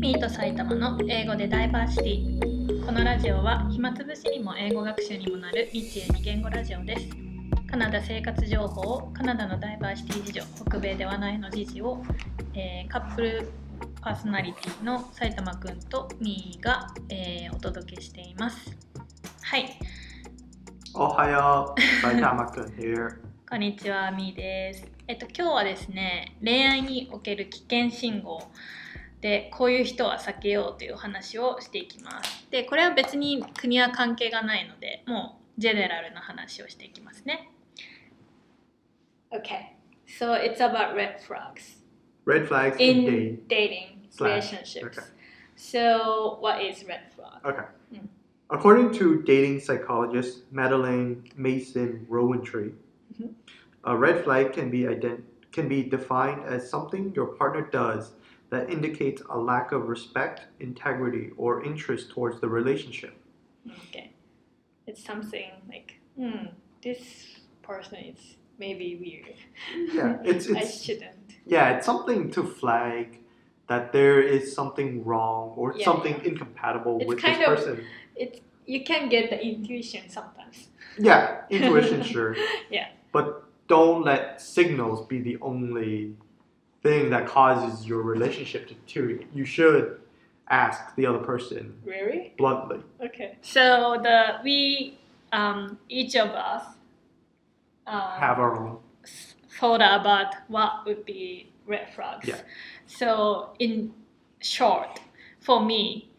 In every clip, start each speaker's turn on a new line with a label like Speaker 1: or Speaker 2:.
Speaker 1: ミート埼玉の英語でダイバーシティ。このラジオは暇つぶしにも英語学習にもなる日英二言語ラジオです。カナダ生活情報カナダのダイバーシティ事情北米ではないの時事を、えー、カップルパーソナリティの埼玉くんとミーが、えー、お届けしています。はい。
Speaker 2: おはよう、埼玉くん here
Speaker 1: こんにちはミーです。えっと今日はですね恋愛における危険信号でこういう人は避けようという話をしていきますでこれは別に国は関係がないのでもうジェネラルな話をしていきますね Okay so it's about red flags
Speaker 2: red flags
Speaker 1: in
Speaker 2: in dating
Speaker 1: relationships
Speaker 2: Okay.
Speaker 1: so what is red flag
Speaker 2: okay
Speaker 1: Mm.
Speaker 2: according to dating psychologist Madeline Mason Rowantree
Speaker 1: Mhm.
Speaker 2: a red flag can be ident- can be defined as something your partner does that indicates a lack of respect integrity or interest towards the relationship
Speaker 1: okay it's something like hmm this person is maybe weird
Speaker 2: yeah it's
Speaker 1: I
Speaker 2: it's
Speaker 1: shouldn't
Speaker 2: yeah it's something to flag that there is something wrong or
Speaker 1: Yeah,
Speaker 2: something
Speaker 1: yeah.
Speaker 2: incompatible
Speaker 1: It's
Speaker 2: with this
Speaker 1: kind of-
Speaker 2: person
Speaker 1: it's you can get the intuition sometimes
Speaker 2: Yeah, intuition, sure.
Speaker 1: Yeah.
Speaker 2: But don't let signals be the only thing that causes your relationship to deteriorate. You should ask the other person
Speaker 1: really
Speaker 2: bluntly.
Speaker 1: Okay. So the we um, each of us um,
Speaker 2: Have our own.
Speaker 1: thought about what would be red flags.
Speaker 2: Yeah.
Speaker 1: So in short, for me,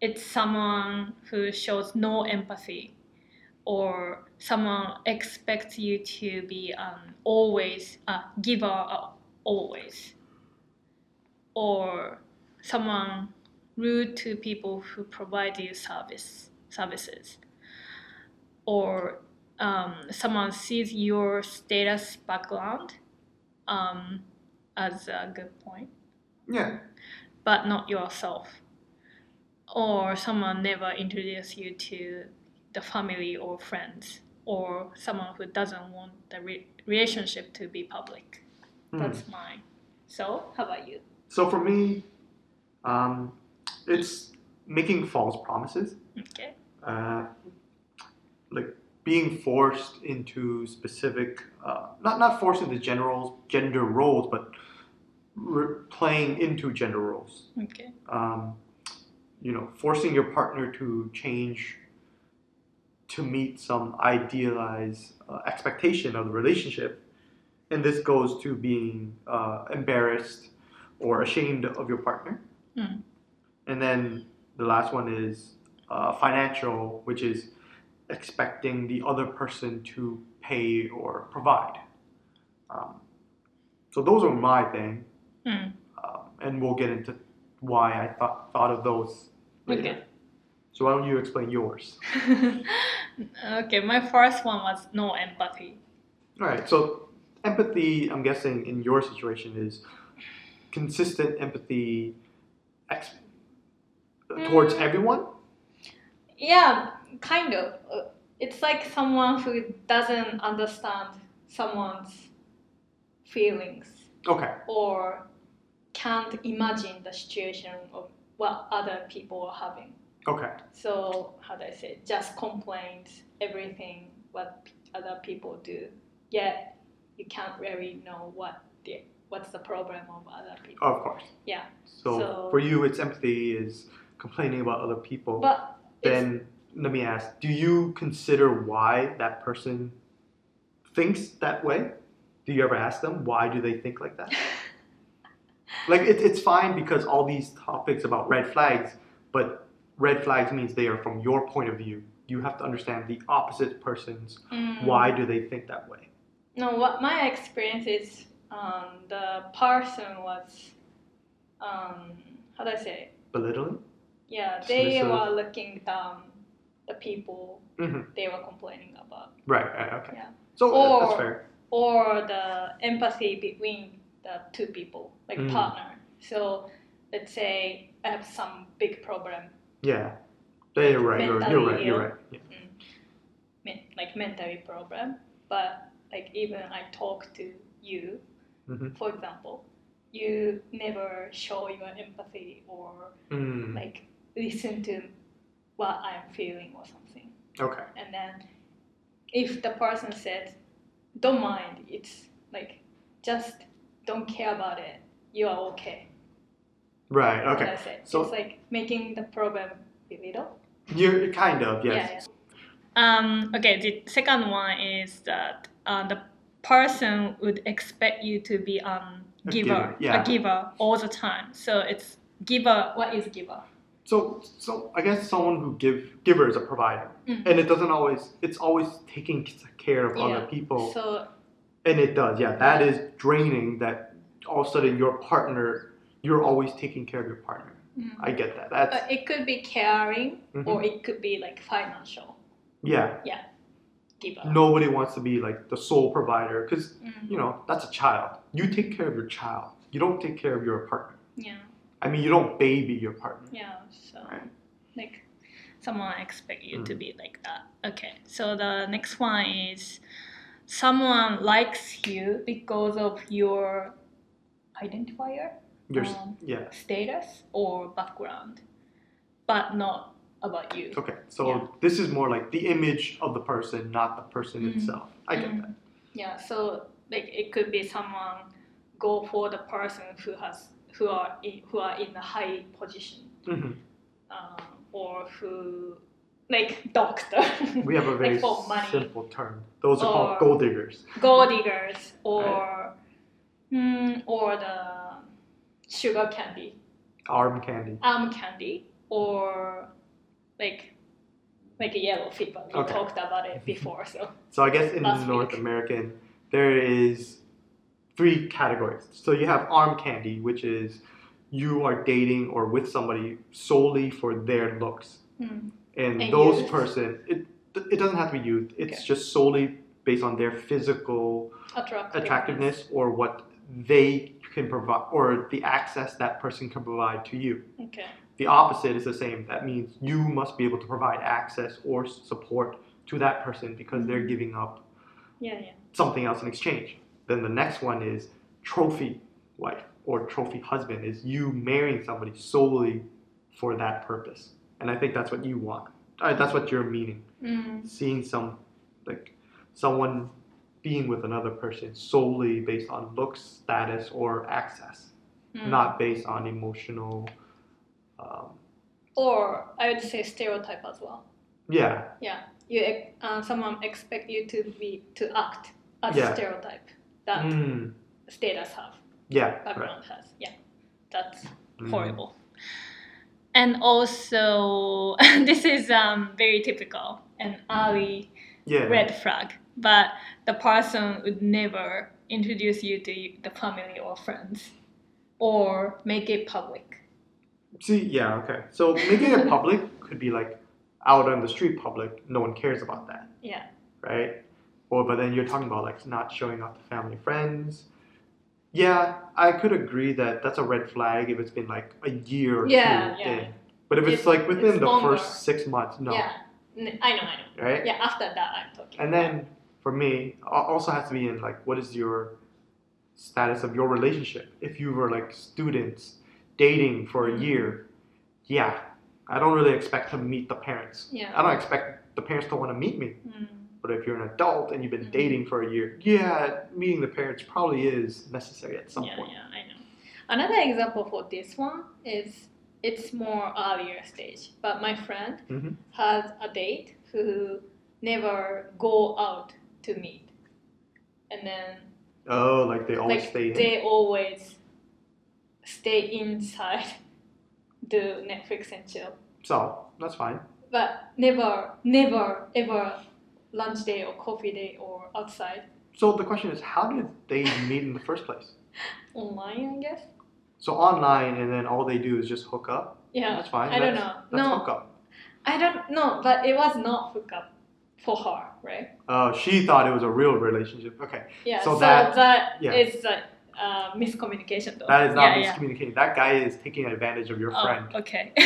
Speaker 1: it's someone who shows no empathy, or someone expects you to be um, always a giver, uh, always, or someone rude to people who provide you service services, or um, someone sees your status background um, as a good point,
Speaker 2: Yeah.
Speaker 1: but not yourself, or someone never introduce you to the family or friends, or someone who doesn't want the re- relationship to be public.
Speaker 2: Hmm.
Speaker 1: That's mine. So, how about you?
Speaker 2: So for me, um, it's making false promises.
Speaker 1: Okay.
Speaker 2: Uh, like being forced into specific, uh, not not forced into general gender roles, but re- playing into gender roles.
Speaker 1: Okay.
Speaker 2: um, you know, forcing your partner to change to meet some idealized uh, expectation of the relationship. And this goes to being uh, embarrassed or ashamed of your partner.
Speaker 1: Mm.
Speaker 2: And then the last one is uh, financial, which is expecting the other person to pay or provide. Um, so those are my thing
Speaker 1: Mm.
Speaker 2: um, and we'll get into why I thought thought of those. Later.
Speaker 1: Okay.
Speaker 2: So why don't you explain yours?
Speaker 1: okay, my first one was no empathy.
Speaker 2: All right. So empathy, I'm guessing in your situation is consistent empathy ex- towards
Speaker 1: Mm.
Speaker 2: everyone.
Speaker 1: Yeah, kind of. It's like someone who doesn't understand someone's feelings
Speaker 2: Okay.
Speaker 1: or can't imagine the situation of what other people are having.
Speaker 2: Okay.
Speaker 1: So, how do I say? it? Just complains everything what other people do. Yet you can't really know what the what's the problem of other people.
Speaker 2: Of course.
Speaker 1: Yeah.
Speaker 2: So,
Speaker 1: So-
Speaker 2: for you, it's empathy is complaining about other people.
Speaker 1: But
Speaker 2: then let me ask: Do you consider why that person thinks that way? Do you ever ask them why do they think like that? like it, it's fine because all these topics about red flags, but red flags means they are from your point of view. You have to understand the opposite person's
Speaker 1: Mm.
Speaker 2: why do they think that way.
Speaker 1: No, what my experience is, um, the person was, um, how do I say? it?
Speaker 2: Belittling.
Speaker 1: Yeah, they
Speaker 2: Dismissive.
Speaker 1: were looking down the people
Speaker 2: hmm
Speaker 1: they were complaining about,
Speaker 2: Right. right, Okay.
Speaker 1: Yeah.
Speaker 2: So uh, that's fair.
Speaker 1: or the empathy between the two people, like
Speaker 2: Mm.
Speaker 1: partner. So let's say I have some big problem,
Speaker 2: Yeah. You're right. You're, you're right. You're right. Yeah.
Speaker 1: men- like mentally problem, but like even I talk to you,
Speaker 2: Mhm.
Speaker 1: for example, you never show your empathy or
Speaker 2: Mm,
Speaker 1: like listen to what I'm feeling or something.
Speaker 2: okay.
Speaker 1: And then if the person says, don't mind, it's like just don't care about it, you are okay.
Speaker 2: Right. Okay.
Speaker 1: That's it.
Speaker 2: So-
Speaker 1: it's like making the problem belittle.
Speaker 2: You're kind of yes.
Speaker 1: Yeah, yeah. Um, okay, the second one is that uh, the person would expect you to be um,
Speaker 2: A
Speaker 1: giver,
Speaker 2: giver, yeah.
Speaker 1: a giver all the time. So it's giver. What is giver?
Speaker 2: So, so I guess someone who give giver is a provider,
Speaker 1: Mhm.
Speaker 2: and it doesn't always. It's always taking care of
Speaker 1: Yeah.
Speaker 2: other people,
Speaker 1: So
Speaker 2: and it does. Yeah, that is draining. That all of a sudden your partner, you're always taking care of your partner.
Speaker 1: mm.
Speaker 2: I get that. That's
Speaker 1: but it could be caring
Speaker 2: Mhm.
Speaker 1: or it could be like financial
Speaker 2: Yeah.
Speaker 1: yeah.
Speaker 2: Nobody wants to be like the sole provider because
Speaker 1: Mm.
Speaker 2: you know that's a child. You take care of your child. You don't take care of your partner.
Speaker 1: Yeah,
Speaker 2: I mean, you don't baby your partner.
Speaker 1: yeah. So
Speaker 2: Right.
Speaker 1: like someone expect you
Speaker 2: Mm.
Speaker 1: to be like that. Okay. So the next one is someone likes you because of your identifier,
Speaker 2: Your
Speaker 1: Um,
Speaker 2: yeah.
Speaker 1: status, or background, but not about you.
Speaker 2: Okay, so
Speaker 1: Yeah.
Speaker 2: this is more like the image of the person, not the person
Speaker 1: Mhm.
Speaker 2: itself. I get
Speaker 1: Mm.
Speaker 2: that.
Speaker 1: Yeah, so like it could be someone go for the person who has who are in, who are in a high position,
Speaker 2: Mhm.
Speaker 1: um, or who like doctor,
Speaker 2: We have a very
Speaker 1: like
Speaker 2: simple term. Those are called gold diggers.
Speaker 1: gold diggers, or mm, or the sugar candy,
Speaker 2: Arm candy.
Speaker 1: arm candy, or like like a yellow fever. We
Speaker 2: Okay.
Speaker 1: talked about it before, so
Speaker 2: So I guess in
Speaker 1: Last
Speaker 2: North
Speaker 1: week.
Speaker 2: American, there is three categories. So you have arm candy, which is you are dating or with somebody solely for their looks.
Speaker 1: mm,
Speaker 2: And,
Speaker 1: And
Speaker 2: those
Speaker 1: youth.
Speaker 2: person, it, it doesn't have to be youth. It's
Speaker 1: Okay.
Speaker 2: just solely based on their physical
Speaker 1: attractiveness.
Speaker 2: attractiveness or what they can provide or the access that person can provide to you.
Speaker 1: Okay.
Speaker 2: The opposite is the same. That means you must be able to provide access or support to that person because they're giving up
Speaker 1: Yeah, yeah.
Speaker 2: something else in exchange. Then the next one is trophy wife or trophy husband is you marrying somebody solely for that purpose. And I think that's what you want. That's what you're meaning.
Speaker 1: Mm.
Speaker 2: Seeing some like someone being with another person solely based on looks, status, or access,
Speaker 1: Mm.
Speaker 2: not based on emotional.
Speaker 1: Or I would say stereotype as well.
Speaker 2: yeah,
Speaker 1: Yeah, You uh, someone expect you to be to act as
Speaker 2: Yeah.
Speaker 1: stereotype that
Speaker 2: Mm,
Speaker 1: status have,
Speaker 2: yeah, right.
Speaker 1: background has. Yeah, that's
Speaker 2: Mm.
Speaker 1: horrible. And also, this is um, very typical and early
Speaker 2: Yeah,
Speaker 1: red flag. But the person would never introduce you to the family or friends, or make it public.
Speaker 2: See, yeah, okay. So making it public could be like out on the street public. No one cares about that,
Speaker 1: Yeah.
Speaker 2: right? Or but then you're talking about like not showing off to family friends. Yeah, I could agree that that's a red flag if it's been like a year or
Speaker 1: Yeah,
Speaker 2: two
Speaker 1: yeah.
Speaker 2: in. But if it's,
Speaker 1: It's-
Speaker 2: like within
Speaker 1: it's
Speaker 2: the
Speaker 1: longer.
Speaker 2: first six months, no,
Speaker 1: Yeah. I know. I know.
Speaker 2: right?
Speaker 1: Yeah. After that, I'm talking.
Speaker 2: And then for me, also has to be in like what is your status of your relationship? If you were like students dating for a year, yeah, I don't really expect to meet the parents.
Speaker 1: Yeah.
Speaker 2: I don't expect the parents to want to meet me.
Speaker 1: Mm.
Speaker 2: But if you're an adult and you've been
Speaker 1: Mhm.
Speaker 2: dating for a year, yeah, meeting the parents probably is necessary at some
Speaker 1: yeah,
Speaker 2: point.
Speaker 1: yeah, I know. Another example for this one is it's more earlier stage. But my friend
Speaker 2: Mhm.
Speaker 1: has a date who never go out to meet, and then
Speaker 2: Oh, like they always
Speaker 1: like
Speaker 2: stay in.
Speaker 1: they always stay inside, do Netflix and chill,
Speaker 2: So that's fine.
Speaker 1: but never, never, ever lunch day or coffee day or outside
Speaker 2: So the question is, how did they meet in the first place?
Speaker 1: online, I guess.
Speaker 2: So online, and then all they do is just hook up.
Speaker 1: Yeah,
Speaker 2: That's fine.
Speaker 1: I don't know.
Speaker 2: That's
Speaker 1: no,
Speaker 2: hook up.
Speaker 1: I don't know, but it was not hook up for her, right?
Speaker 2: Oh, she thought it was a real relationship. Okay,
Speaker 1: Yeah.
Speaker 2: So
Speaker 1: So,
Speaker 2: that-
Speaker 1: that
Speaker 2: yeah.
Speaker 1: is a uh, miscommunication, though.
Speaker 2: that is not
Speaker 1: yeah,
Speaker 2: miscommunicating. That guy is taking advantage of your
Speaker 1: Yeah.
Speaker 2: friend.
Speaker 1: Oh, okay.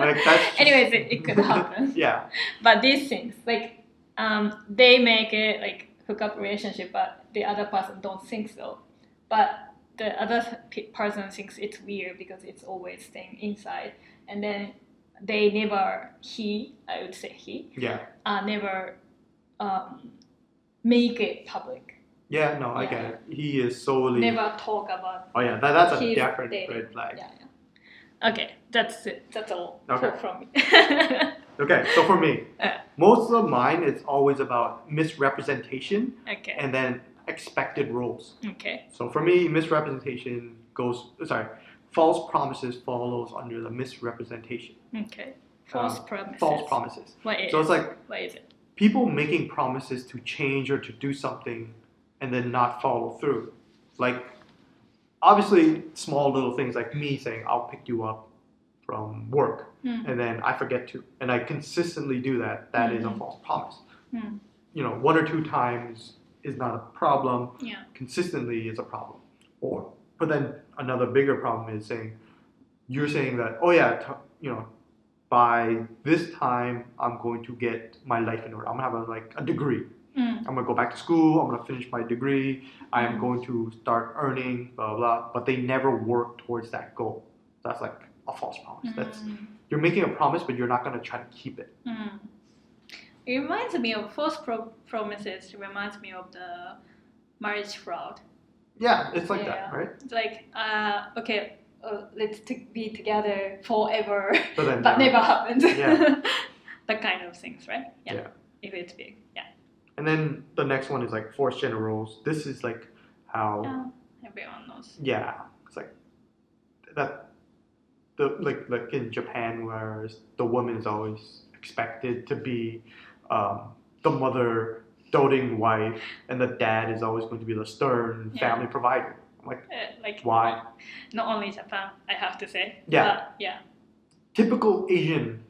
Speaker 2: Like that's.
Speaker 1: Anyways, it, it could happen.
Speaker 2: yeah.
Speaker 1: But these things, like, um, they make it like hookup relationship, but the other person don't think so. But the other person thinks it's weird because it's always staying inside, and then they never he I would say he
Speaker 2: Yeah.
Speaker 1: uh, never um, make it public.
Speaker 2: Yeah, no, I get it. He is solely.
Speaker 1: Never talk about
Speaker 2: Oh yeah, that, that's a different
Speaker 1: dating.
Speaker 2: red flag.
Speaker 1: yeah, yeah. Okay, that's it. That's all
Speaker 2: Okay.
Speaker 1: for, from me.
Speaker 2: Okay, so for me,
Speaker 1: Uh.
Speaker 2: most of mine is always about misrepresentation
Speaker 1: okay.
Speaker 2: and then expected roles.
Speaker 1: Okay.
Speaker 2: So for me, misrepresentation goes sorry, false promises follows under the misrepresentation.
Speaker 1: Okay. False
Speaker 2: Um,
Speaker 1: promises.
Speaker 2: False promises.
Speaker 1: What is?
Speaker 2: So it's like
Speaker 1: what is it?
Speaker 2: people making promises to change or to do something and then not follow through. Like obviously small little things like me saying I'll pick you up from work
Speaker 1: Hmm.
Speaker 2: and then I forget to and I consistently do that, That is a
Speaker 1: Mhm.
Speaker 2: false promise.
Speaker 1: Hmm.
Speaker 2: You know, one or two times is not a problem.
Speaker 1: Yeah.
Speaker 2: Consistently is a problem. Or but then another bigger problem is saying you're saying that oh yeah, t- you know, by this time I'm going to get my life in order. I'm gonna have a, like a degree.
Speaker 1: Mm.
Speaker 2: I'm gonna go back to school. I'm gonna finish my degree. I am going to start earning, blah blah. blah. But they never work towards that goal. That's like a false promise. That's
Speaker 1: Mm.
Speaker 2: you're making a promise, but you're not gonna try to keep it.
Speaker 1: Mm. It reminds me of false pro- promises. It reminds me of the marriage fraud.
Speaker 2: Yeah, it's like
Speaker 1: Yeah.
Speaker 2: that, right?
Speaker 1: It's like, uh, okay, uh, let's t- be together forever,
Speaker 2: But
Speaker 1: but
Speaker 2: never-
Speaker 1: happened.
Speaker 2: Yeah.
Speaker 1: that kind of things, right?
Speaker 2: Yeah.
Speaker 1: If it's big, yeah.
Speaker 2: And then the next one is like forced gender roles. This is like how
Speaker 1: Yeah, everyone knows.
Speaker 2: yeah, it's like that the like like in Japan where the woman is always expected to be um, the mother doting wife and the dad is always going to be the stern
Speaker 1: Yeah.
Speaker 2: family provider. I'm like
Speaker 1: Uh, like
Speaker 2: Why?
Speaker 1: Not only Japan, I have to say.
Speaker 2: Yeah.
Speaker 1: But yeah.
Speaker 2: typical Asian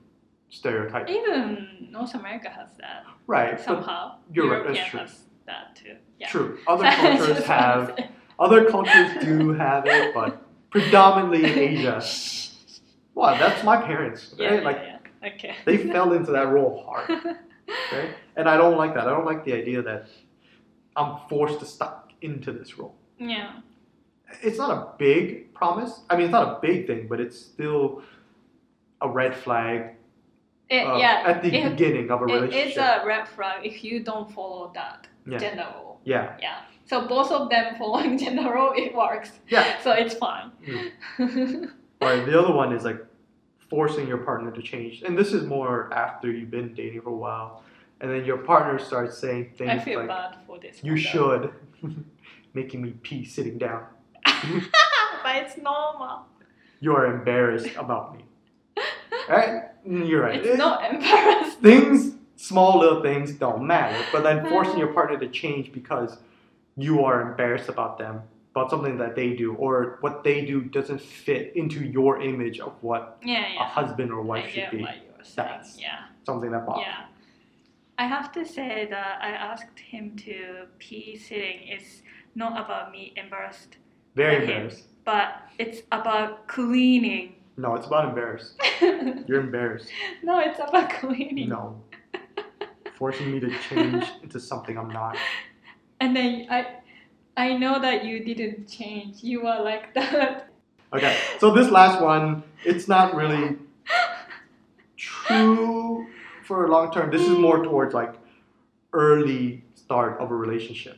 Speaker 2: stereotype.
Speaker 1: Even North America has that
Speaker 2: Right.
Speaker 1: Somehow.
Speaker 2: you're right, that's true.
Speaker 1: has that too. Yeah.
Speaker 2: true. Other cultures have other cultures do have it, but predominantly in Asia. Wow, that's my parents. Right?
Speaker 1: yeah,
Speaker 2: like
Speaker 1: yeah. Okay.
Speaker 2: they fell into that role hard. Okay? And I don't like that. I don't like the idea that I'm forced to stuck into this role.
Speaker 1: yeah.
Speaker 2: It's not a big promise. I mean, it's not a big thing, but it's still a red flag
Speaker 1: It,
Speaker 2: uh,
Speaker 1: yeah.
Speaker 2: at the
Speaker 1: it-
Speaker 2: beginning of a
Speaker 1: It
Speaker 2: relationship.
Speaker 1: is a red flag if you don't follow that
Speaker 2: Yeah.
Speaker 1: gender role.
Speaker 2: yeah,
Speaker 1: Yeah. So both of them following gender role, it works.
Speaker 2: yeah.
Speaker 1: So it's fine.
Speaker 2: Or the other one is like forcing your partner to change, and this is more after you've been dating for a while, and then your partner starts saying things
Speaker 1: I feel
Speaker 2: like,
Speaker 1: bad for this.
Speaker 2: "You should," making me pee sitting down.
Speaker 1: but it's normal.
Speaker 2: You are embarrassed about me. Right? Mm, You're right.
Speaker 1: It's
Speaker 2: It-
Speaker 1: not embarrassing.
Speaker 2: things, small little things don't matter, but then forcing your partner to change because you are embarrassed about them, about something that they do, or what they do doesn't fit into your image of what
Speaker 1: Yeah,
Speaker 2: a husband or
Speaker 1: I
Speaker 2: wife should be. That's-
Speaker 1: Yeah.
Speaker 2: Something that bothers.
Speaker 1: Yeah. I have to say that I asked him to pee sitting It's not about me embarrassed,
Speaker 2: Very embarrassed.
Speaker 1: but it's about cleaning.
Speaker 2: No, it's about embarrassed. You're embarrassed.
Speaker 1: no, it's about cleaning.
Speaker 2: No. Forcing me to change into something I'm not.
Speaker 1: And then I I know that you didn't change. You were like that.
Speaker 2: Okay, so this last one, it's not really true for a long term. This is more towards like early start of a relationship,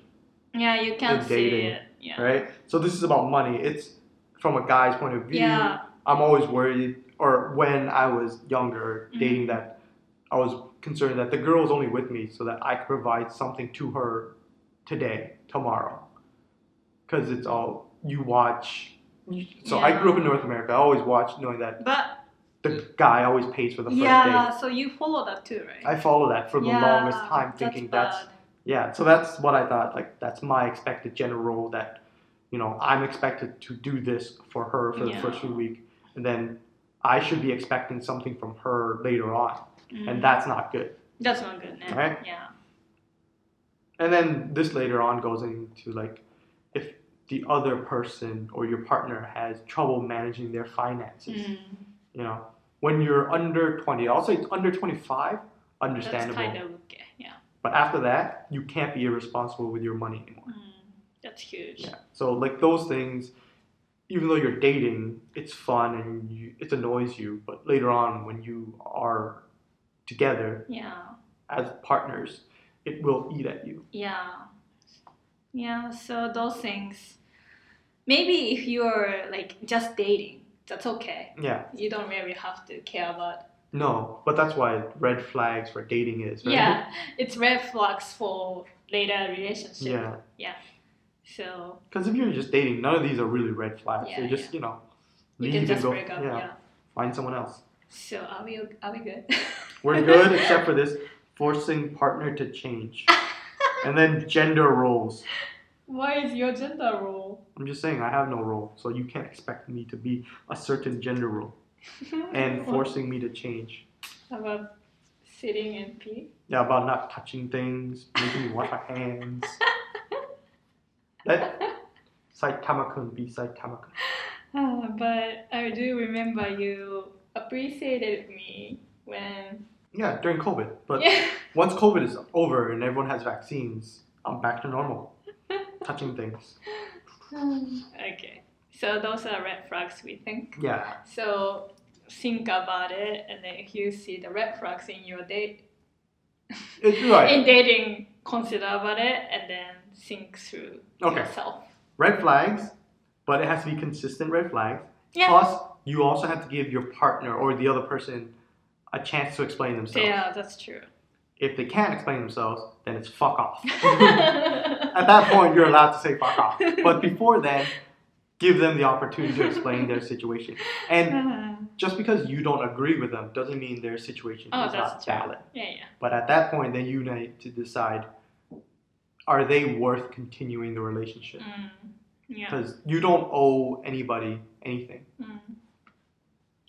Speaker 1: Yeah, you can
Speaker 2: In
Speaker 1: see
Speaker 2: dating,
Speaker 1: it. Yeah.
Speaker 2: right? So this is about money. It's from a guy's point of view.
Speaker 1: Yeah.
Speaker 2: I'm always worried, or when I was younger,
Speaker 1: Mhm.
Speaker 2: dating that, I was concerned that the girl was only with me so that I could provide something to her today, tomorrow. Because it's all you watch. So I grew up in North America. I always watched knowing that
Speaker 1: But
Speaker 2: the guy always pays for the first
Speaker 1: yeah,
Speaker 2: date.
Speaker 1: so you follow that too, right?
Speaker 2: I follow that for the
Speaker 1: yeah,
Speaker 2: longest time, thinking
Speaker 1: that's,
Speaker 2: that's, yeah. So that's what I thought. Like that's my expected gender role. That you know I'm expected to do this for her for the first few weeks, and then I should be expecting something from her later on,
Speaker 1: Mm.
Speaker 2: and that's not good.
Speaker 1: that's not good. No?
Speaker 2: Right?
Speaker 1: Yeah.
Speaker 2: And then this later on goes into like if the other person or your partner has trouble managing their finances.
Speaker 1: Mm.
Speaker 2: You know, when you're under 20, I'll say it's under 25,
Speaker 1: That's
Speaker 2: understandable.
Speaker 1: kind of okay. Yeah.
Speaker 2: But after that, you can't be irresponsible with your money anymore.
Speaker 1: Mm. That's huge.
Speaker 2: Yeah. So like those things, even though you're dating, it's fun and you, it annoys you. But later on, when you are together
Speaker 1: Yeah.
Speaker 2: as partners, it will eat at you.
Speaker 1: Yeah. Yeah, so those things. Maybe if you're like just dating, that's okay.
Speaker 2: Yeah.
Speaker 1: You don't really have to care about.
Speaker 2: No, but that's why red flags for dating is, right?
Speaker 1: Yeah, it's red flags for later relationship.
Speaker 2: Yeah.
Speaker 1: So
Speaker 2: Because if you're just dating, none of these are really red flags.
Speaker 1: Yeah,
Speaker 2: They're just, you know,
Speaker 1: you can
Speaker 2: and
Speaker 1: just
Speaker 2: go.
Speaker 1: break up. Yeah.
Speaker 2: Find someone else.
Speaker 1: So are we are we good?
Speaker 2: We're good except for this forcing partner to change. and then gender roles.
Speaker 1: Why is your gender role?
Speaker 2: I'm just saying I have no role, so you can't expect me to be a certain gender role and forcing me to change.
Speaker 1: about sitting and pee?
Speaker 2: Yeah, about not touching things, making me wash my hands. Let Saitama-kun be Saitama-kun.
Speaker 1: Ah, but I do remember you appreciated me when
Speaker 2: Yeah, during COVID. But
Speaker 1: yeah.
Speaker 2: once COVID is over and everyone has vaccines, I'm back to normal. Touching things.
Speaker 1: okay. So those are red flags we think.
Speaker 2: Yeah.
Speaker 1: So think about it and then if you see the red flags in your date
Speaker 2: It's right.
Speaker 1: in dating consider about it and then think through
Speaker 2: Okay.
Speaker 1: yourself.
Speaker 2: Red flags, but it has to be consistent red flags.
Speaker 1: Yeah.
Speaker 2: Plus, you also have to give your partner or the other person a chance to explain themselves.
Speaker 1: Yeah, that's true.
Speaker 2: If they can't explain themselves, then it's fuck off. At that point, you're allowed to say fuck off. But before then, give them the opportunity to explain their situation. And just because you don't agree with them doesn't mean their situation
Speaker 1: Oh,
Speaker 2: is not
Speaker 1: true.
Speaker 2: valid.
Speaker 1: yeah, yeah.
Speaker 2: But at that point, then you need to decide are they worth continuing the relationship?
Speaker 1: Mm, yeah.
Speaker 2: Because you don't owe anybody anything.
Speaker 1: Mm.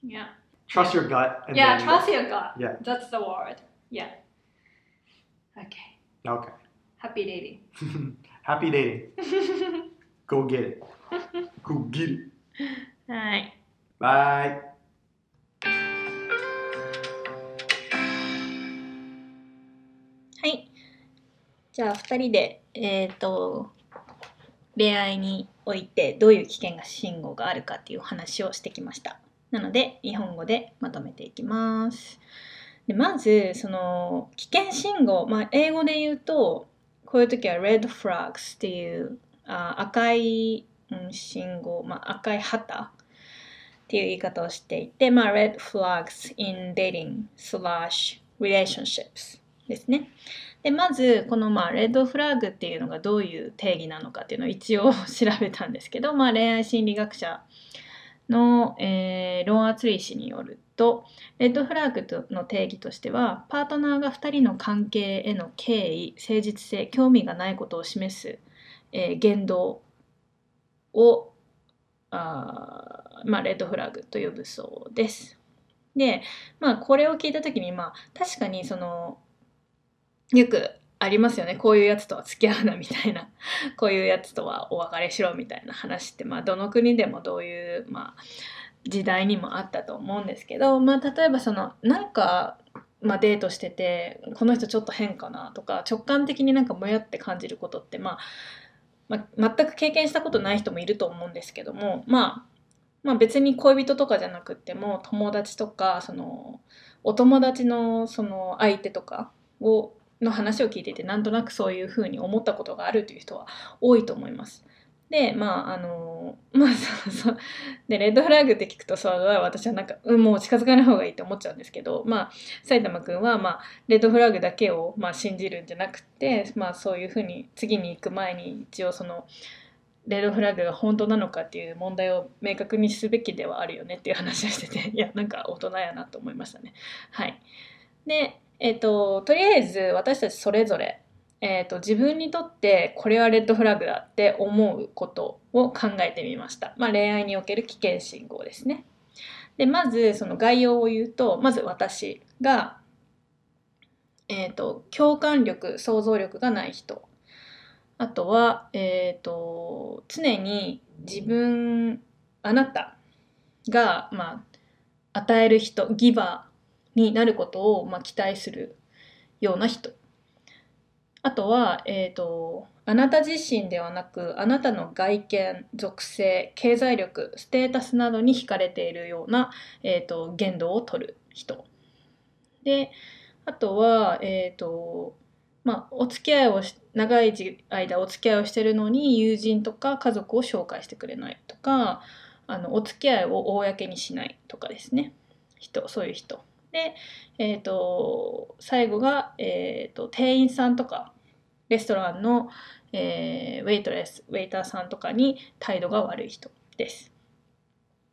Speaker 1: Yeah.
Speaker 2: Trust your gut. And
Speaker 1: yeah, trust your gut.
Speaker 2: Yeah.
Speaker 1: That's the word. Yeah. Okay.
Speaker 2: Okay.
Speaker 1: Happy dating.
Speaker 2: Happy dating. Go get it. Go get it.
Speaker 1: はい。
Speaker 2: Bye.
Speaker 1: じゃあ、2人で、えっ、と、恋愛においてどういう危険が信号があるかっていう話をしてきました。なので、日本語でまとめていきます。でまず、その、危険信号、まあ、英語で言うと、こういう時は red flags っていうあ赤い、うん、信号、まあ、赤い旗っていう言い方をしていて、まあ、red flags in dating slash relationships ですね。でまずこのまあレッドフラッグっていうのがどういう定義なのかっていうのを一応 調べたんですけど、まあ、恋愛心理学者の、えーロン・アツリー氏によるとレッドフラッグの定義としてはパートナーが2人の関係への敬意誠実性興味がないことを示す、えー言動をあ、まあ、レッドフラッグと呼ぶそうです。でまあこれを聞いた時にまあ確かにそのよくありますよね。こういうやつとは付き合うなみたいな。こういうやつとはお別れしろみたいな話って。まあどの国でもどういう、まあ、時代にもあったと思うんですけど、まあ、例えばそのなんか、まあ、デートしててこの人ちょっと変かなとか直感的になんかもやって感じることって、まあまあ、全く経験したことない人もいると思うんですけども、まあ、まあ別に恋人とかじゃなくっても友達とかそのお友達のその相手とかをの話を聞いていてなんとなくそういうふうに思ったことがあるという人は多いと思います。でまああのまあそうそうでレッドフラッグって聞くとそう私はなんか、うん、もう近づかない方がいいって思っちゃうんですけどまあ埼玉くんは、まあ、レッドフラッグだけを、まあ、信じるんじゃなくて、まあ、そういうふうに次に行く前に一応そのレッドフラッグが本当なのかっていう問題を明確にすべきではあるよねっていう話をしてていやなんか大人やなと思いましたね。はい、でえっ、ととりあえず私たちそれぞれ、えっと自分にとってこれはレッドフラグだって思うことを考えてみました。まあ、恋愛における危険信号ですね。でまずその概要を言うとまず私が、えっと共感力想像力がない人あとは、えっと常に自分あなたが、まあ、与える人ギバーになることを、まあ、期待するような人。あとは、えー、とあなた自身ではなくあなたの外見属性経済力ステータスなどに惹かれているような、えーと、言動を取る人。であとは、えーとまあ、お付き合いを長い間お付き合いをしてるのに友人とか家族を紹介してくれないとかあのお付き合いを公にしないとかですね。人そういう人。で、えーと、最後が、えーと店員さんとかレストランの、えー、ウェイトレスウェイターさんとかに態度が悪い人です。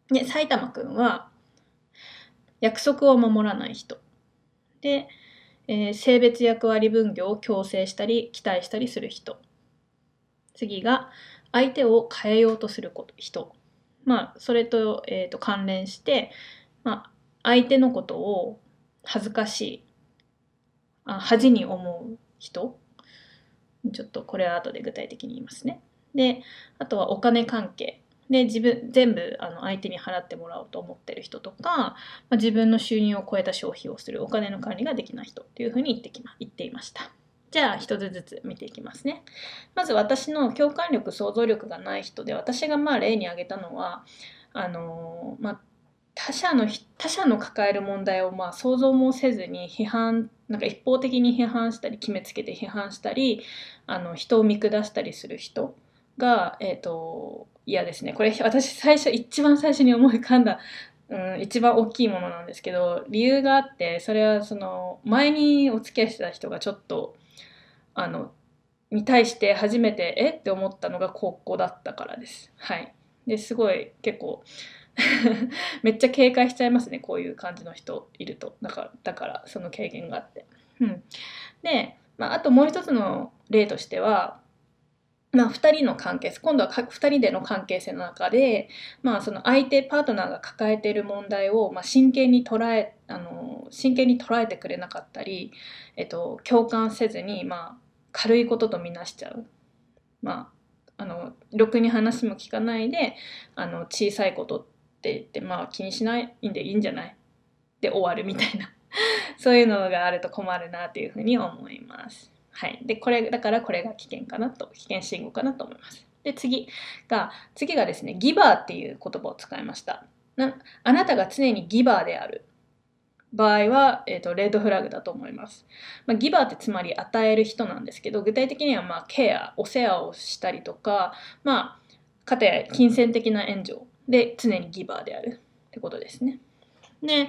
Speaker 1: で埼玉くんは約束を守らない人。で、えー、性別役割分業を強制したり期待したりする人。次が相手を変えようとする人。まあそれと,、えーと関連して、まあ、相手のことを恥ずかしいあ恥に思う人ちょっとこれは後で具体的に言いますね。で、あとはお金関係。で、自分、全部あの相手に払ってもらおうと思ってる人とか、まあ、自分の収入を超えた消費をするお金の管理ができない人というふうに言ってきま言っていました。じゃあ一つずつ見ていきますね。まず私の共感力、想像力がない人で、私がまあ例に挙げたのは、あのまあ、他者の他者の抱える問題をまあ想像もせずに批判なんか一方的に批判したり決めつけて批判したりあの人を見下したりする人が、えーと、嫌ですね。これ私最初一番最初に思い浮かんだ、うん、一番大きいものなんですけど理由があってそれはその前にお付き合いしてた人がちょっとあのに対して初めてえって思ったのが高校だったからです。はい、ですごい結構 めっちゃ警戒しちゃいますねこういう感じの人いるとだからだからその経験があって。うん、で、まあ、あともう一つの例としては、まあ、2人の関係今度は2人での関係性の中で、まあ、その相手パートナーが抱えている問題を、まあ、真剣に捉えあの真剣に捉えてくれなかったり、えっと、共感せずに、まあ、軽いこととみなしちゃう。まああのろくに話も聞かないであの小さいことって言ってまあ気にしないんでいいんじゃない？で終わるみたいな そういうのがあると困るなというふうに思います。はい。で、これ、だからこれが危険かなと、危険信号かなと思います。で、次が、次がですね、ギバーっていう言葉を使いました。なあなたが常にギバーである場合は、えーと、レッドフラグだと思います。まあ、ギバーってつまり与える人なんですけど、具体的にはまあケア、お世話をしたりとか、まあ、家庭、金銭的な援助で常にギバーであるってことですね。で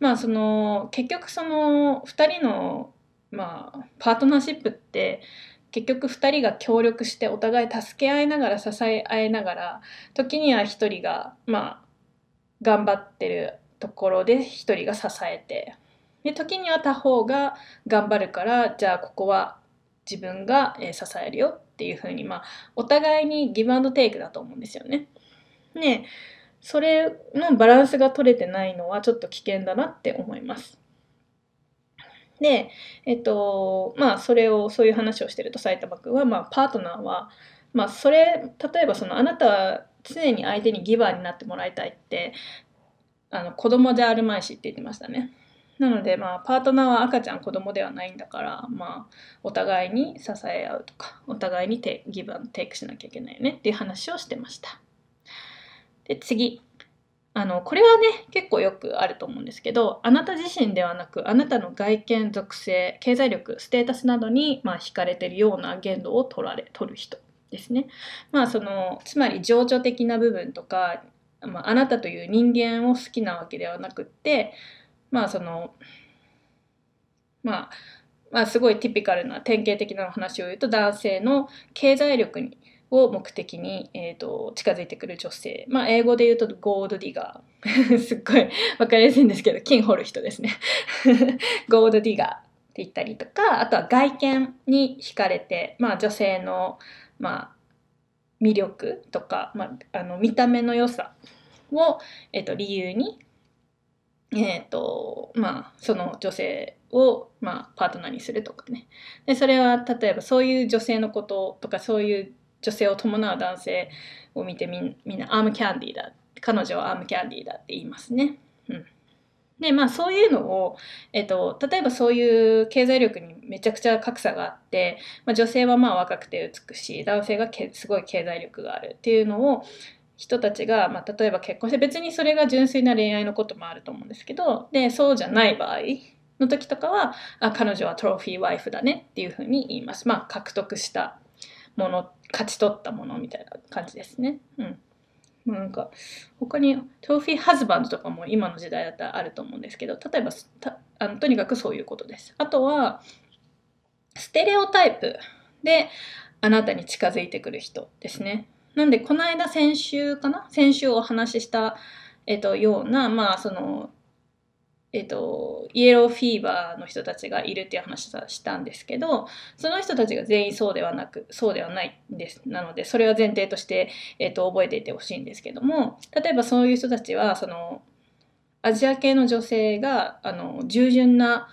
Speaker 1: まあその結局その2人の、まあ、パートナーシップって結局2人が協力してお互い助け合いながら支え合いながら時には1人がまあ頑張ってるところで1人が支えてで時には他方が頑張るからじゃあここは自分が支えるよっていうふうにまあお互いにギブアンドテイクだと思うんですよね。ねそれのバランスが取れてないのはちょっと危険だなって思います。で、えっと、まあ、それを、そういう話をしてると埼玉君は、まあ、パートナーは、まあ、それ、例えばその、あなたは常に相手にギバーになってもらいたいって、あの、子供であるまいしって言ってましたね。なので、まあ、パートナーは赤ちゃん子供ではないんだから、まあ、お互いに支え合うとか、お互いにテギブアンドテイクしなきゃいけないよねっていう話をしてました。で、次。あの、これはね、結構よくあると思うんですけど、あなた自身ではなく、あなたの外見、属性、経済力、ステータスなどに、まあ、惹かれてるような言動を取られ、取る人ですね。まあ、その、つまり情緒的な部分とか、まあ、あなたという人間を好きなわけではなくって、まあ、その、まあ、まあ、すごいティピカルな典型的な話を言うと男性の経済力にを目的に、えーと、近づいてくる女性、まあ、英語で言うとゴールドディガー。すっごい分かりやすいんですけど金掘る人ですね。ゴールドディガーって言ったりとかあとは外見に惹かれて、まあ、女性の、まあ、魅力とか、まあ、あの見た目の良さを、えーと、理由に、えーとまあ、その女性を、まあ、パートナーにするとかね。でそれは例えばそういう女性のこととかそういう女性を伴う男性を見てみんなアームキャンディーだ彼女はアームキャンディーだって言いますね。うん、でまあそういうのを、えっと、例えばそういう経済力にめちゃくちゃ格差があって、まあ、女性はまあ若くて美しい男性がけすごい経済力があるっていうのを人たちが、まあ、例えば結婚して別にそれが純粋な恋愛のこともあると思うんですけどでそうじゃない場合の時とかはあ彼女はトロフィーワイフだねっていうふうに言います。まあ獲得したもの勝ち取ったものみたいな感じですね。うん。なんか他にトロフィーハズバンドとかも今の時代だったらあると思うんですけど例えばあのとにかくそういうことです。あとはステレオタイプであなたに近づいてくる人ですね。なんでこの間先週かな？先週お話しした、えっと、ようなまあそのえっと、イエローフィーバーの人たちがいるっていう話をしたんですけどその人たちが全員そうではなくそうではないんです。なのでそれは前提として、えっと、覚えていてほしいんですけども例えばそういう人たちはそのアジア系の女性があの従順な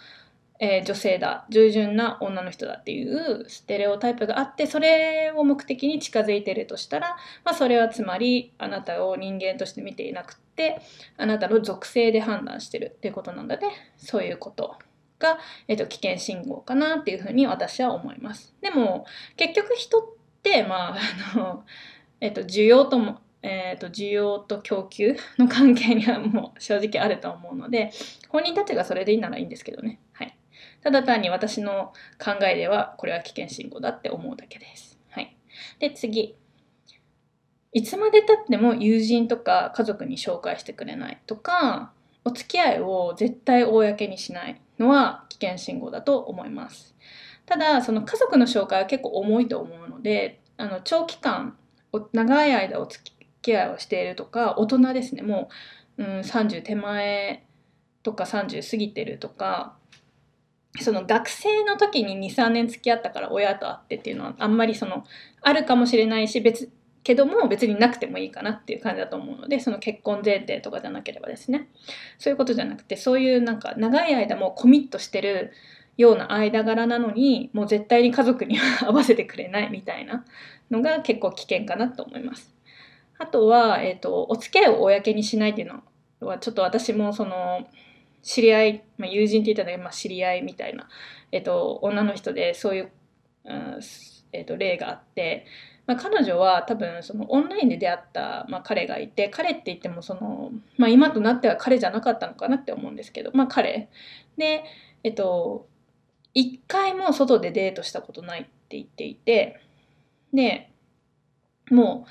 Speaker 1: えー、女性だ従順な女の人だっていうステレオタイプがあってそれを目的に近づいてるとしたら、まあ、それはつまりあなたを人間として見ていなくてってあなたの属性で判断してるっていうことなんだねそういうことが、えーと、危険信号かなっていうふうに私は思います。でも結局人ってまああの、えーと、需要ともえーと需要と供給の関係にはもう正直あると思うので本人たちがそれでいいならいいんですけどね。はい。ただ単に私の考えではこれは危険信号だって思うだけです。はい。で、次。いつまでたっても友人とか家族に紹介してくれないとか、お付き合いを絶対公にしないのは危険信号だと思います。ただ、その家族の紹介は結構重いと思うので、あの長期間、長い間お付き合いをしているとか、大人ですね、もう、うん、30手前とか30過ぎてるとか、その学生の時に23年付き合ったから親と会ってっていうのはあんまりそのあるかもしれないし別けども別になくてもいいかなっていう感じだと思うのでその結婚前提とかじゃなければですねそういうことじゃなくてそういうなんか長い間もうコミットしてるような間柄なのにもう絶対に家族には合わせてくれないみたいなのが結構危険かなと思います。あとは、えーと、お付き合いを公にしないっていうのはちょっと私もその知り合い、まあ、友人って言ったら、まあ、知り合いみたいな、えっと、女の人でそういう、うんえっと、例があって、まあ、彼女は多分そのオンラインで出会った、まあ、彼がいて彼って言ってもその、まあ、今となっては彼じゃなかったのかなって思うんですけど、まあ、彼でえっと一回も外でデートしたことないって言っていてでもう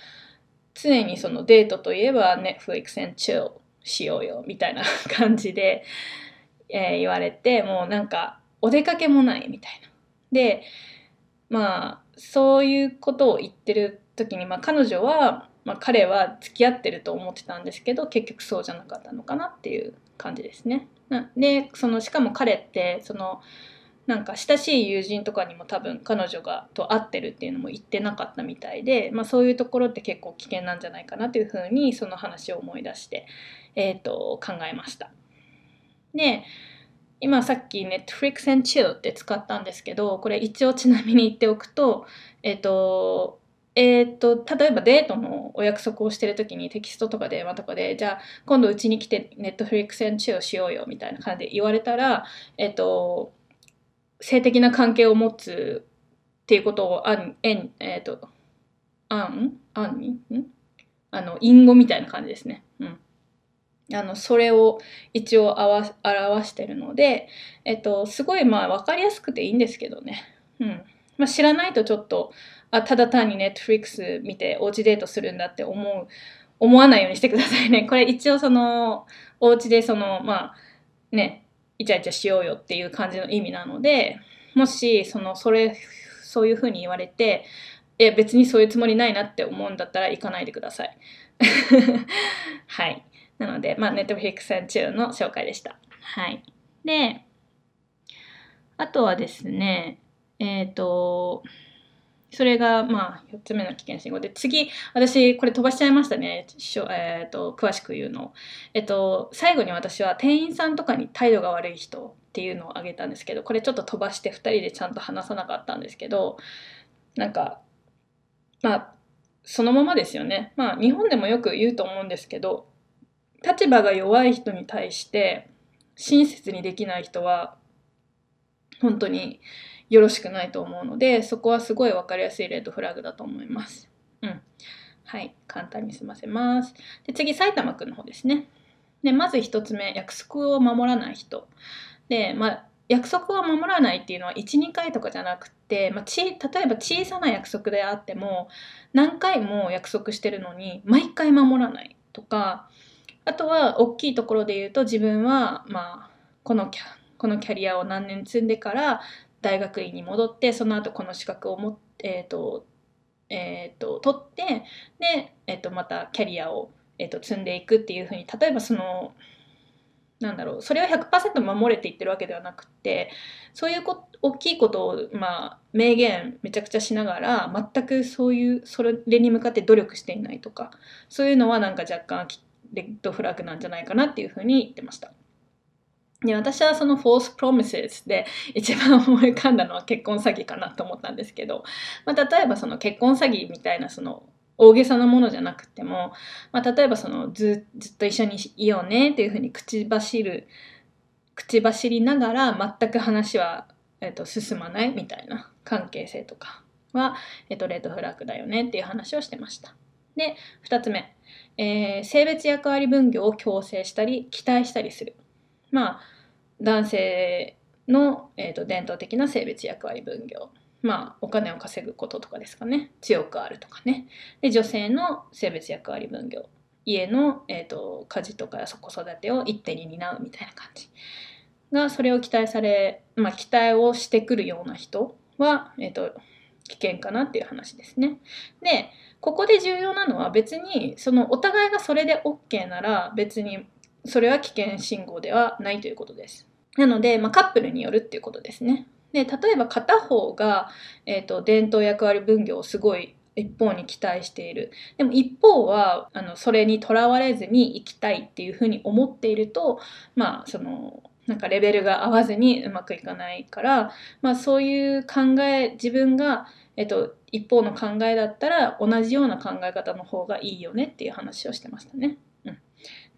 Speaker 1: 常にそのデートといえば Netflix and chill しようよみたいな感じで、えー、言われてもうなんかお出かけもないみたいな。でまあそういうことを言ってる時に、まあ、彼女は、まあ、彼は付き合ってると思ってたんですけど結局そうじゃなかったのかなっていう感じですね。でそのしかも彼ってそのなんか親しい友人とかにも多分彼女がと会ってるっていうのも言ってなかったみたいで、まあ、そういうところって結構危険なんじゃないかなというふうにその話を思い出して、えーと、考えました。で今さっき Netflix and Chill って使ったんですけどこれ一応ちなみに言っておくとえっ、ー、とえーと、例えばデートのお約束をしてる時にテキストとか電話とかでじゃあ今度うちに来て Netflix and Chill しようよみたいな感じで言われたらえっ、ー、と性的な関係を持つっていうことをあん、えん、えっ、ー、と、あんあんにん？あの、隠語みたいな感じですね。あの、それを一応表してるので、えっと、すごいまあ分かりやすくていいんですけどね。うん。まあ、知らないとちょっと、あ、ただ単に Netflix 見ておうちデートするんだって思う、思わないようにしてくださいね。これ一応その、お家でその、まあ、ね、イチャイチャしようよっていう感じの意味なのでもしそのそれそういうふうに言われてえ別にそういうつもりないなって思うんだったら行かないでください はいなのでまあネットフリックス中の紹介でした。はい。であとはですねえっ、ー、とそれがまあ4つ目の危険信号で次私これ飛ばしちゃいましたね、えーと、詳しく言うの、えっと、最後に私は店員さんとかに態度が悪い人っていうのを挙げたんですけどこれちょっと飛ばして2人でちゃんと話さなかったんですけどなんかまあそのままですよね。まあ日本でもよく言うと思うんですけど立場が弱い人に対して親切にできない人は本当によろしくないと思うのでそこはすごい分かりやすいレッドフラグだと思います。うん。はい。簡単に済ませます。で次、埼玉くんの方ですね。でまず1つ目、約束を守らない人。で、まあ、約束を守らないっていうのは12回とかじゃなくて、まあ、ち例えば小さな約束であっても何回も約束してるのに毎回守らないとかあとは大きいところで言うと自分は、まあ、このキャこのキャリアを何年積んでから大学院に戻ってその後この資格をも、えーとえーと、取ってで、えーと、またキャリアを、えーと積んでいくっていうふうに例えばそのなんだろうそれを100%守れていってるわけではなくてそういうこ大きいことを、まあ、明言めちゃくちゃしながら全くそういうそれに向かって努力していないとかそういうのはなんか若干レッドフラッグなんじゃないかなっていうふうに言ってました。で私はその false promises で一番思い浮かんだのは結婚詐欺かなと思ったんですけど、まあ、例えばその結婚詐欺みたいなその大げさなものじゃなくても、まあ、例えばそのずずっと一緒にいようねっていうふうに口走る口走りながら全く話は、えー、と進まないみたいな関係性とかは、えー、とレッドフラッグだよねっていう話をしてました。で2つ目、えー、性別役割分業を強制したり期待したりする。まあ男性の、えーと伝統的な性別役割分業。まあ、お金を稼ぐこととかですかね。強くあるとかね。で女性の性別役割分業。家の、えーと、家事とか子育てを一手に担うみたいな感じ。がそれを期待され、まあ、期待をしてくるような人は、えーと、危険かなっていう話ですね。でここで重要なのは別にそのお互いがそれで OK なら別にそれは危険信号ではないということです。なので、まあ、カップルによるっていうことですね。で例えば片方が、えーと、伝統役割分業をすごい一方に期待しているでも一方はあのそれにとらわれずに生きたいっていうふうに思っているとまあそのなんかレベルが合わずにうまくいかないから、まあ、そういう考え自分が、えっと、一方の考えだったら同じような考え方の方がいいよねっていう話をしてましたね。うん、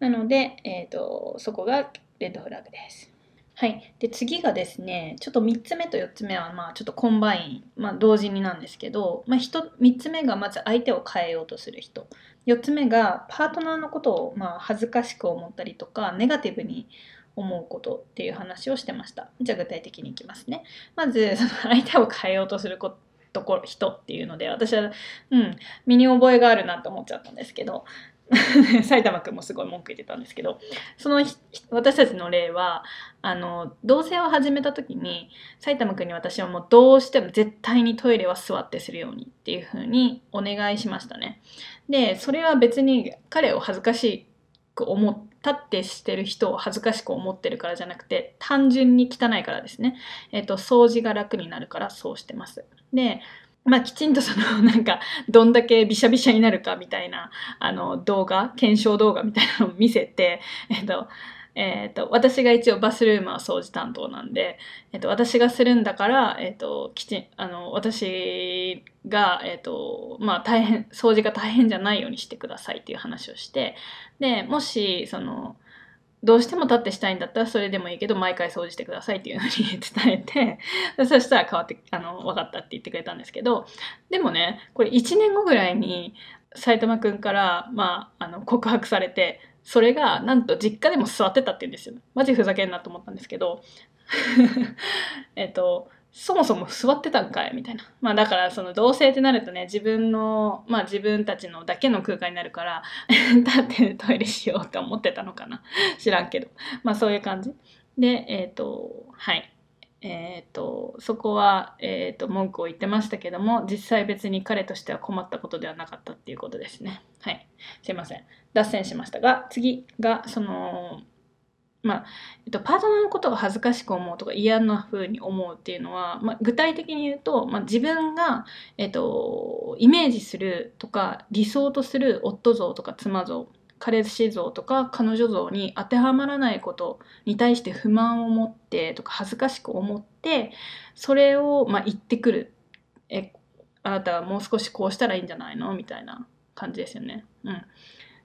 Speaker 1: なので、えっとそこが red flag です。はい、で次がですねちょっと3つ目と4つ目はまあちょっと combine、まあ、同時になんですけど、まあ、3つ目がまず相手を変えようとする人4つ目がパートナーのことをまあ恥ずかしく思ったりとかネガティブに思うことっていう話をしてましたじゃあ具体的にいきますねまずその相手を変えようとすることころ人っていうので私はうん身に覚えがあるなと思っちゃったんですけど 埼玉くんもすごい文句言ってたんですけどその私たちの例はあの同棲を始めた時に埼玉くんに私はもうどうしても絶対にトイレは座ってするようにっていう風にお願いしましたね。でそれは別に彼を恥ずかしく思立ってしてる人を恥ずかしく思ってるからじゃなくて単純に汚いからですね。えっ、と掃除が楽になるからそうしてます。でまあ、きちんと そのなんかどんだけびしゃびしゃになるかみたいなあの動画検証動画みたいなのを見せて、えっとえっと、私が一応バスルームは掃除担当なんで、えっと、私がするんだから、えっと、きちあの私が、えっとまあ、大変掃除が大変じゃないようにしてくださいっていう話をしてでもしそのどうしても立ってしたいんだったらそれでもいいけど毎回掃除してくださいっていうのに伝えて そしたら変わってあの分かったって言ってくれたんですけどでもねこれ1年後ぐらいに埼玉くんから、まあ、あの告白されてそれがなんと実家でも座ってたって言うんですよマジふざけんなと思ったんですけど えっとそもそも座ってたんかいみたいな。まあだからその同棲ってなるとね、自分の、まあ自分たちのだけの空間になるから、立ってトイレしようって思ってたのかな。知らんけど。まあそういう感じ。で、えっ、ー、と、はい。えっ、ー、と、そこは、えっ、ー、と、文句を言ってましたけども、実際別に彼としては困ったことではなかったっていうことですね。はい。すいません。脱線しましたが、次が、その、まあえっと、パートナーのことが恥ずかしく思うとか嫌な風に思うっていうのは、まあ、具体的に言うと、まあ、自分が、えっと、イメージするとか理想とする夫像とか妻像彼氏像とか彼女像に当てはまらないことに対して不満を持ってとか恥ずかしく思ってそれを、まあ、言ってくる。えあなたはもう少しこうしたらいいんじゃないの？みたいな感じですよね。うん。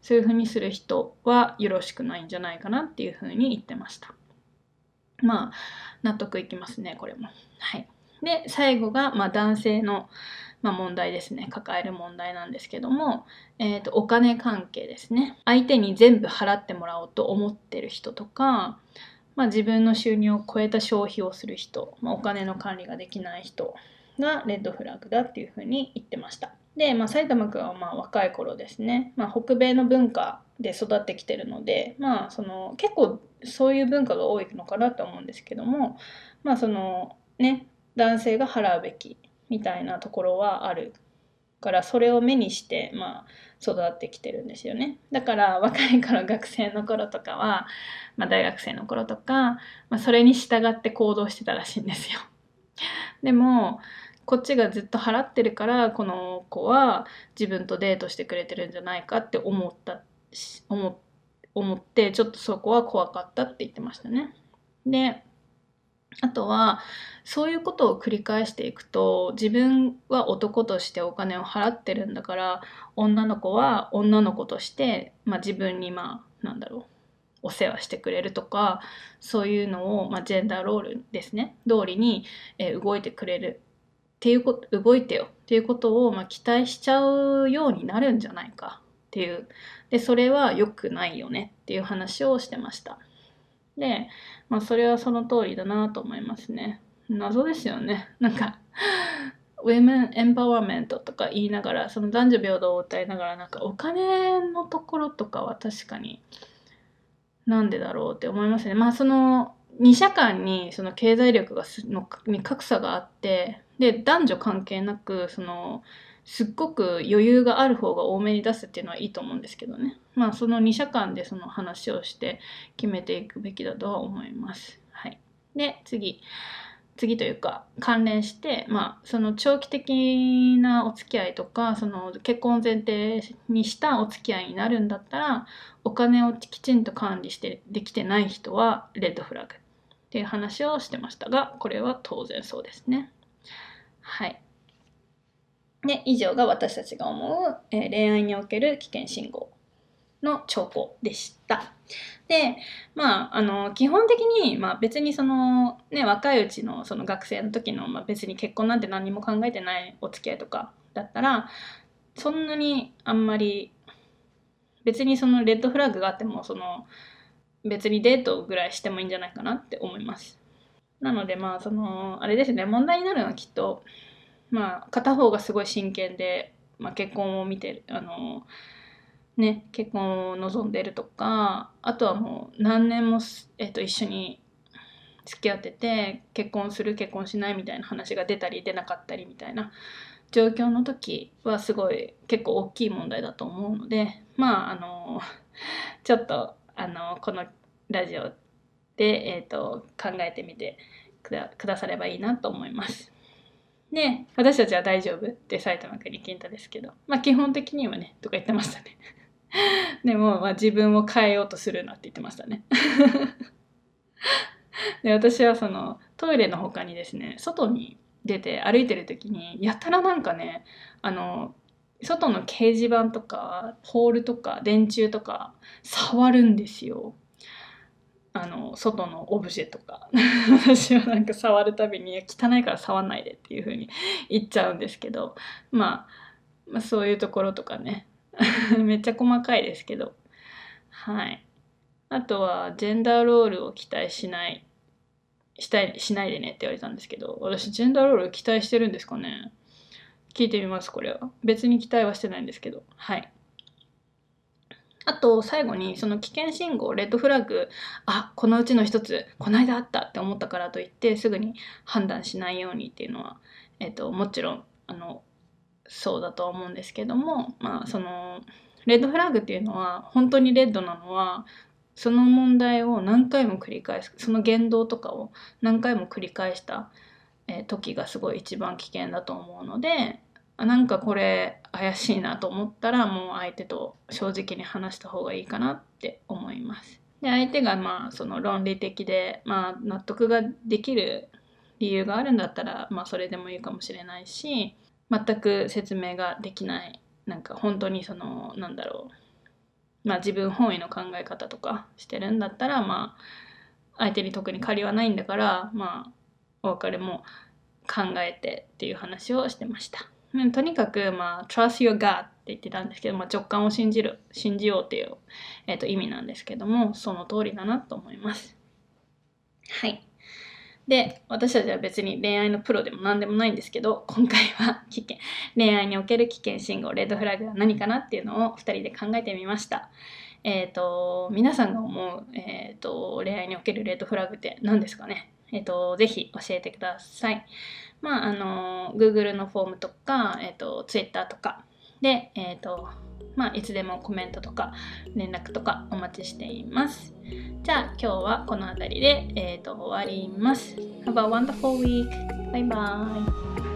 Speaker 1: そういうふうにする人はよろしくないんじゃないかなっていうふうに言ってました。まあ納得いきますねこれも。はい、で最後が、まあ、男性の、まあ、問題ですね抱える問題なんですけども、えーと、お金関係ですね相手に全部払ってもらおうと思ってる人とか、まあ、自分の収入を超えた消費をする人、まあ、お金の管理ができない人がレッドフラッグだっていうふうに言ってました。で、まあ、埼玉君はまあ若い頃ですね、まあ、北米の文化で育ってきてるので、まあ、その結構そういう文化が多いのかなと思うんですけども、まあそのね、男性が払うべきみたいなところはあるからそれを目にして、まあ、育ってきてるんですよね。だから若い頃学生の頃とかは、まあ、大学生の頃とか、まあ、それに従って行動してたらしいんですよ。でもこっちがずっと払ってるからこの子は自分とデートしてくれてるんじゃないかって思った思思ってちょっとそこは怖かったって言ってましたね。であとはそういうことを繰り返していくと自分は男としてお金を払ってるんだから女の子は女の子として、まあ、自分にまあなんだろうお世話してくれるとかそういうのを、まあ、ジェンダーロールですね通りに、えー、動いてくれるっていうこと動いてよ。っていうことを、まあ、期待しちゃうようになるんじゃないか。っていう。でそれは良くないよね。っていう話をしてました。で、まあ、それはその通りだなと思いますね。謎ですよね。なんかウェメンエンパワーメントとか言いながらその男女平等を歌いながらなんかお金のところとかは確かになんでだろうって思いますね。まあその2社間にその経済力がのに格差があってで男女関係なくそのすっごく余裕がある方が多めに出すっていうのはいいと思うんですけどねまあその2社間でその話をして決めていくべきだとは思います。はい、で次次というか関連して、まあ、その長期的なお付き合いとかその結婚前提にしたお付き合いになるんだったらお金をきちんと管理してできてない人はレッドフラグっていう話をしてましたがこれは当然そうですね。はい。で、以上が私たちが思う、えー、恋愛における危険信号の兆候でした。で、まあ、あの、基本的に、まあ別にその、ね、若いうちのその学生の時の、まあ別に結婚なんて何も考えてないお付き合いとかだったら、そんなにあんまり、別にそのレッドフラッグがあっても、その、別にデートぐらいしてもいいんじゃないかなって思います。なのでまあそのあれですね問題になるのはきっとまあ片方がすごい真剣で、まあ、結婚を見てるあのね結婚を望んでるとかあとはもう何年も、えっと、一緒に付き合ってて結婚する結婚しないみたいな話が出たり出なかったりみたいな状況の時はすごい結構大きい問題だと思うのでまああのちょっとあのこのラジオで、えーと、考えてみてくださればいいなと思います。で、私たちは大丈夫？って埼玉県に聞いたですけど、まあ基本的にはね、とか言ってましたね。でも、まあ、自分を変えようとするなって言ってましたね。で私はそのトイレの他にですね外に出て歩いてる時にやたらなんかねあの外の掲示板とかポールとか電柱とか触るんですよ。あの外のオブジェとか 私はなんか触るたびに汚いから触んないでっていう風に 言っちゃうんですけど、まあ、まあそういうところとかね。めっちゃ細かいですけど。はい。あとはジェンダーロールを期待しないしたいしないでねって言われたんですけど私ジェンダーロール期待してるんですかね？聞いてみますこれは。別に期待はしてないんですけど。はい。あと最後にその危険信号レッドフラッグあこのうちの一つこの間あったって思ったからといってすぐに判断しないようにっていうのは、えーと、もちろんあのそうだとは思うんですけどもまあそのレッドフラッグっていうのは本当にレッドなのはその問題を何回も繰り返すその言動とかを何回も繰り返した、時がすごい一番危険だと思うのであなんかこれ怪しいなと思ったらもう相手と正直に話した方がいいかなって思います。で相手がまあその論理的で、まあ、納得ができる理由があるんだったら、まあ、それでもいいかもしれないし全く説明ができないなんか本当にそのなんだろう、まあ、自分本位の考え方とかしてるんだったらまあ相手に特に借りはないんだからまあお別れも考えてっていう話をしてました。とにかく、まあ、trust your gut って言ってたんですけど、まあ、直感を信じる、信じようっていう、えーと、意味なんですけども、その通りだなと思います。はい。で、私たちは別に恋愛のプロでも何でもないんですけど、今回は危険、恋愛における危険信号、レッドフラグは何かなっていうのを2人で考えてみました。えっ、ー、と、皆さんが思う、えっ、ー、と、恋愛におけるレッドフラグって何ですかね？えっ、ー、と、ぜひ教えてください。まあ、あの、Google のフォームとか、えっ、と、Twitter とかで、えっ、と、まあ、いつでもコメントとか連絡とかお待ちしています。じゃあ、今日はこの辺りで、えっ、と、終わります。Have a wonderful week. Bye bye.